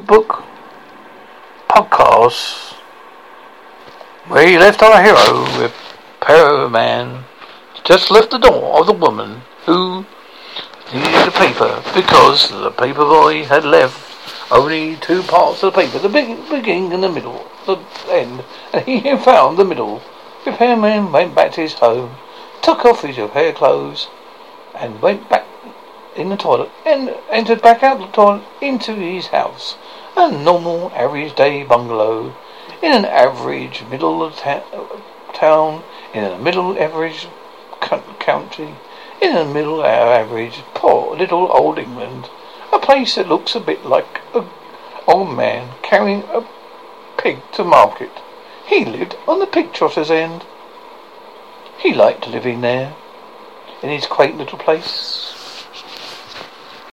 book podcast where he left our hero with man just left the door of the woman who needed a paper because the paper boy had left only two parts of the paper, the beginning and the middle, the end, and he found the middle. Repairman went back to his home, took off his repair clothes, and went back in the toilet and entered back out the toilet into his house. A normal average day bungalow in an average middle ta- town in a middle average country in a middle average poor little old England. A place that looks a bit like a old man carrying a pig to market. He lived on the pig trotter's end. He liked living there in his quaint little place